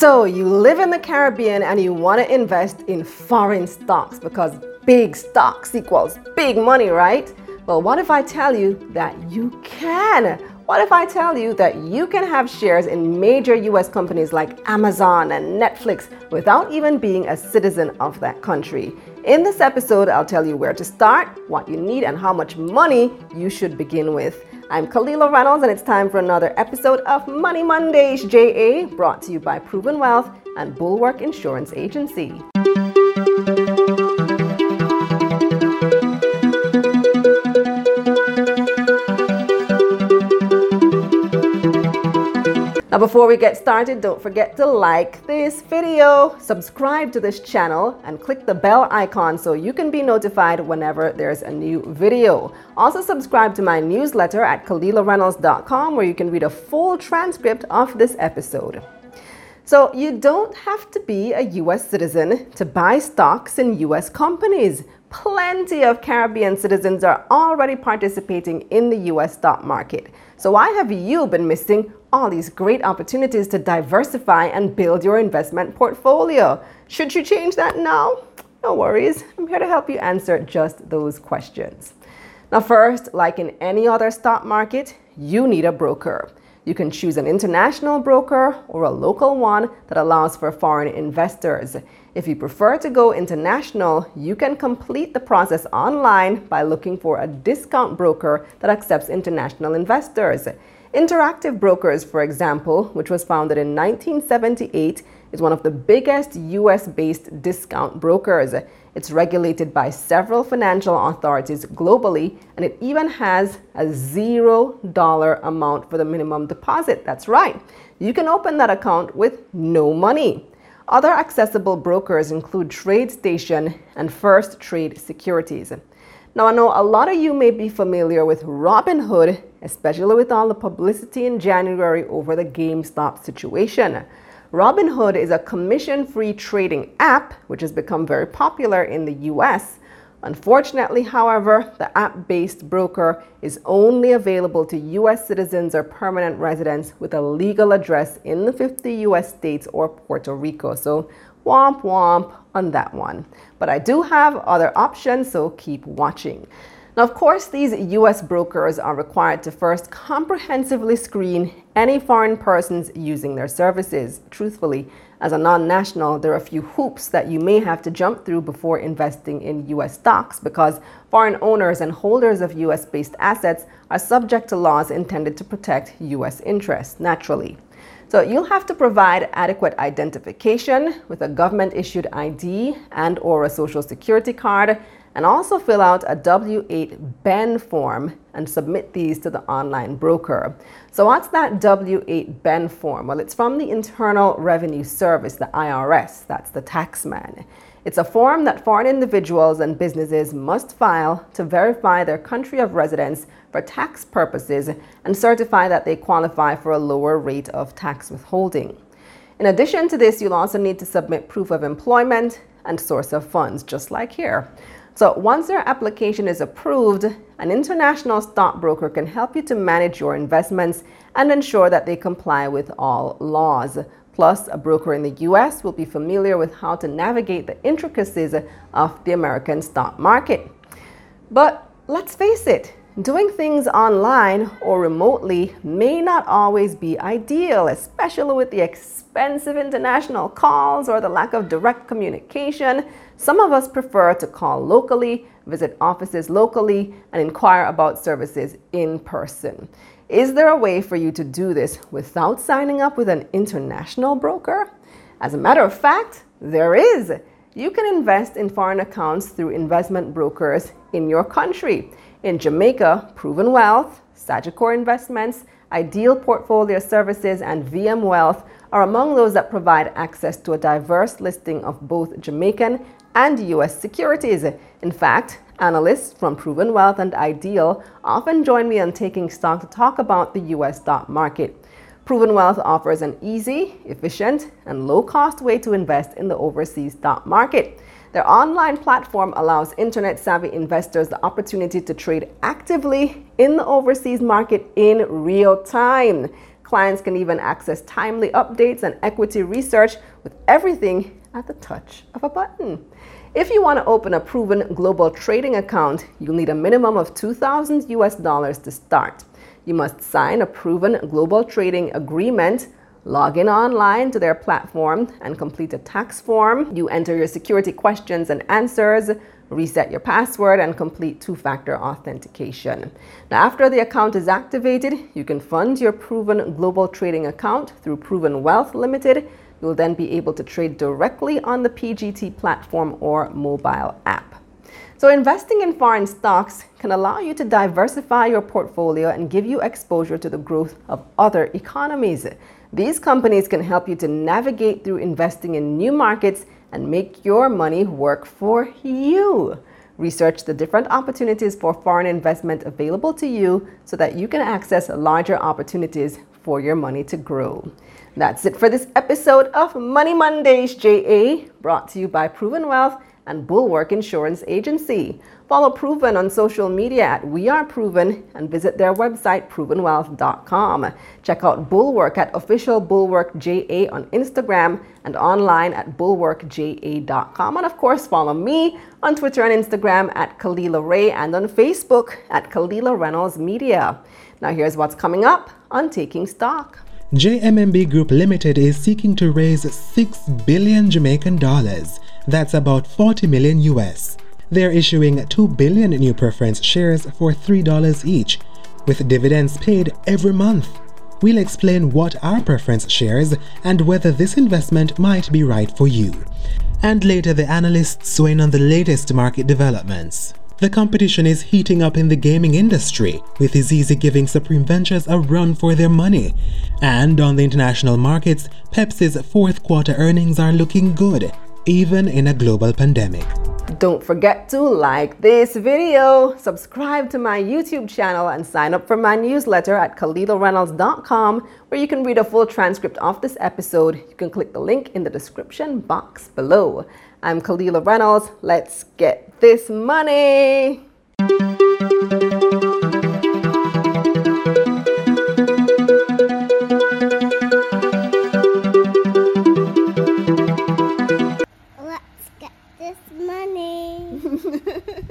So, you live in the Caribbean and you want to invest in foreign stocks because big stocks equals big money, right? Well, what if I tell you that you can? What if I tell you that you can have shares in major US companies like Amazon and Netflix without even being a citizen of that country? In this episode, I'll tell you where to start, what you need, and how much money you should begin with. I'm Kalilah Reynolds, and it's time for another episode of Money Mondays JA, brought to you by Proven Wealth and Bulwark Insurance Agency. Before we get started, don't forget to like this video, subscribe to this channel, and click the bell icon so you can be notified whenever there's a new video. Also subscribe to my newsletter at KalilahReynolds.com where you can read a full transcript of this episode. So you don't have to be a US citizen to buy stocks in US companies. Plenty of Caribbean citizens are already participating in the US stock market. So why have you been missing all these great opportunities to diversify and build your investment portfolio? Should you change that now? No worries. I'm here to help you answer just those questions. Now, first, like in any other stock market, you need a broker. You can choose an international broker or a local one that allows for foreign investors. If you prefer to go international, you can complete the process online by looking for a discount broker that accepts international investors. Interactive Brokers, for example, which was founded in 1978, is one of the biggest US based discount brokers. It's regulated by several financial authorities globally, and it even has a zero dollar amount for the minimum deposit. That's right. You can open that account with no money. Other accessible brokers include TradeStation and Firstrade Securities. Now, I know a lot of you may be familiar with Robinhood, especially with all the publicity in January over the GameStop situation. Robinhood is a commission free trading app which has become very popular in the US. Unfortunately, however, the app based broker is only available to US citizens or permanent residents with a legal address in the 50 US states or Puerto Rico. So, womp womp on that one. But I do have other options, so keep watching. Now, of course, these US brokers are required to first comprehensively screen any foreign persons using their services. Truthfully, as a non national, there are a few hoops that you may have to jump through before investing in US stocks because foreign owners and holders of US based assets are subject to laws intended to protect US interests, naturally. So you'll have to provide adequate identification with a government issued ID and or a social security card and also fill out a W8 BEN form and submit these to the online broker. So, what's that W8 BEN form? Well, it's from the Internal Revenue Service, the IRS, that's the taxman. It's a form that foreign individuals and businesses must file to verify their country of residence for tax purposes and certify that they qualify for a lower rate of tax withholding. In addition to this, you'll also need to submit proof of employment and source of funds, just like here. So once your application is approved, an international stockbroker can help you to manage your investments and ensure that they comply with all laws. Plus, a broker in the US will be familiar with how to navigate the intricacies of the American stock market. But let's face it, Doing things online or remotely may not always be ideal, especially with the expensive international calls or the lack of direct communication. Some of us prefer to call locally, visit offices locally, and inquire about services in person. Is there a way for you to do this without signing up with an international broker? As a matter of fact, there is. You can invest in foreign accounts through investment brokers in your country. In Jamaica, Proven Wealth, Sagicor Investments, Ideal Portfolio Services, and VM Wealth are among those that provide access to a diverse listing of both Jamaican and US securities. In fact, analysts from Proven Wealth and Ideal often join me on taking stock to talk about the US stock market. Proven Wealth offers an easy, efficient, and low cost way to invest in the overseas stock market. Their online platform allows internet savvy investors the opportunity to trade actively in the overseas market in real time. Clients can even access timely updates and equity research with everything at the touch of a button. If you want to open a proven global trading account, you'll need a minimum of 2000 US dollars to start. You must sign a proven global trading agreement, log in online to their platform, and complete a tax form. You enter your security questions and answers, reset your password, and complete two factor authentication. Now, after the account is activated, you can fund your proven global trading account through Proven Wealth Limited. You'll then be able to trade directly on the PGT platform or mobile app. So, investing in foreign stocks can allow you to diversify your portfolio and give you exposure to the growth of other economies. These companies can help you to navigate through investing in new markets and make your money work for you. Research the different opportunities for foreign investment available to you so that you can access larger opportunities for your money to grow. That's it for this episode of Money Mondays JA, brought to you by Proven Wealth and Bulwark Insurance Agency. Follow Proven on social media at We Are Proven and visit their website, provenwealth.com. Check out Bulwark at official Bulwark JA on Instagram and online at bulwarkja.com. And of course, follow me on Twitter and Instagram at Kalilah Ray and on Facebook at Kalilah Reynolds Media. Now, here's what's coming up on Taking Stock. JMMB Group Limited is seeking to raise 6 billion Jamaican dollars. That's about 40 million US. They're issuing 2 billion new preference shares for $3 each, with dividends paid every month. We'll explain what are preference shares and whether this investment might be right for you. And later, the analysts weigh in on the latest market developments. The competition is heating up in the gaming industry, with Easy giving Supreme Ventures a run for their money. And on the international markets, Pepsi's fourth quarter earnings are looking good, even in a global pandemic. Don't forget to like this video, subscribe to my YouTube channel, and sign up for my newsletter at KalilahReynolds.com, where you can read a full transcript of this episode. You can click the link in the description box below. I'm Kalilah Reynolds. Let's get this money. Let's get this money.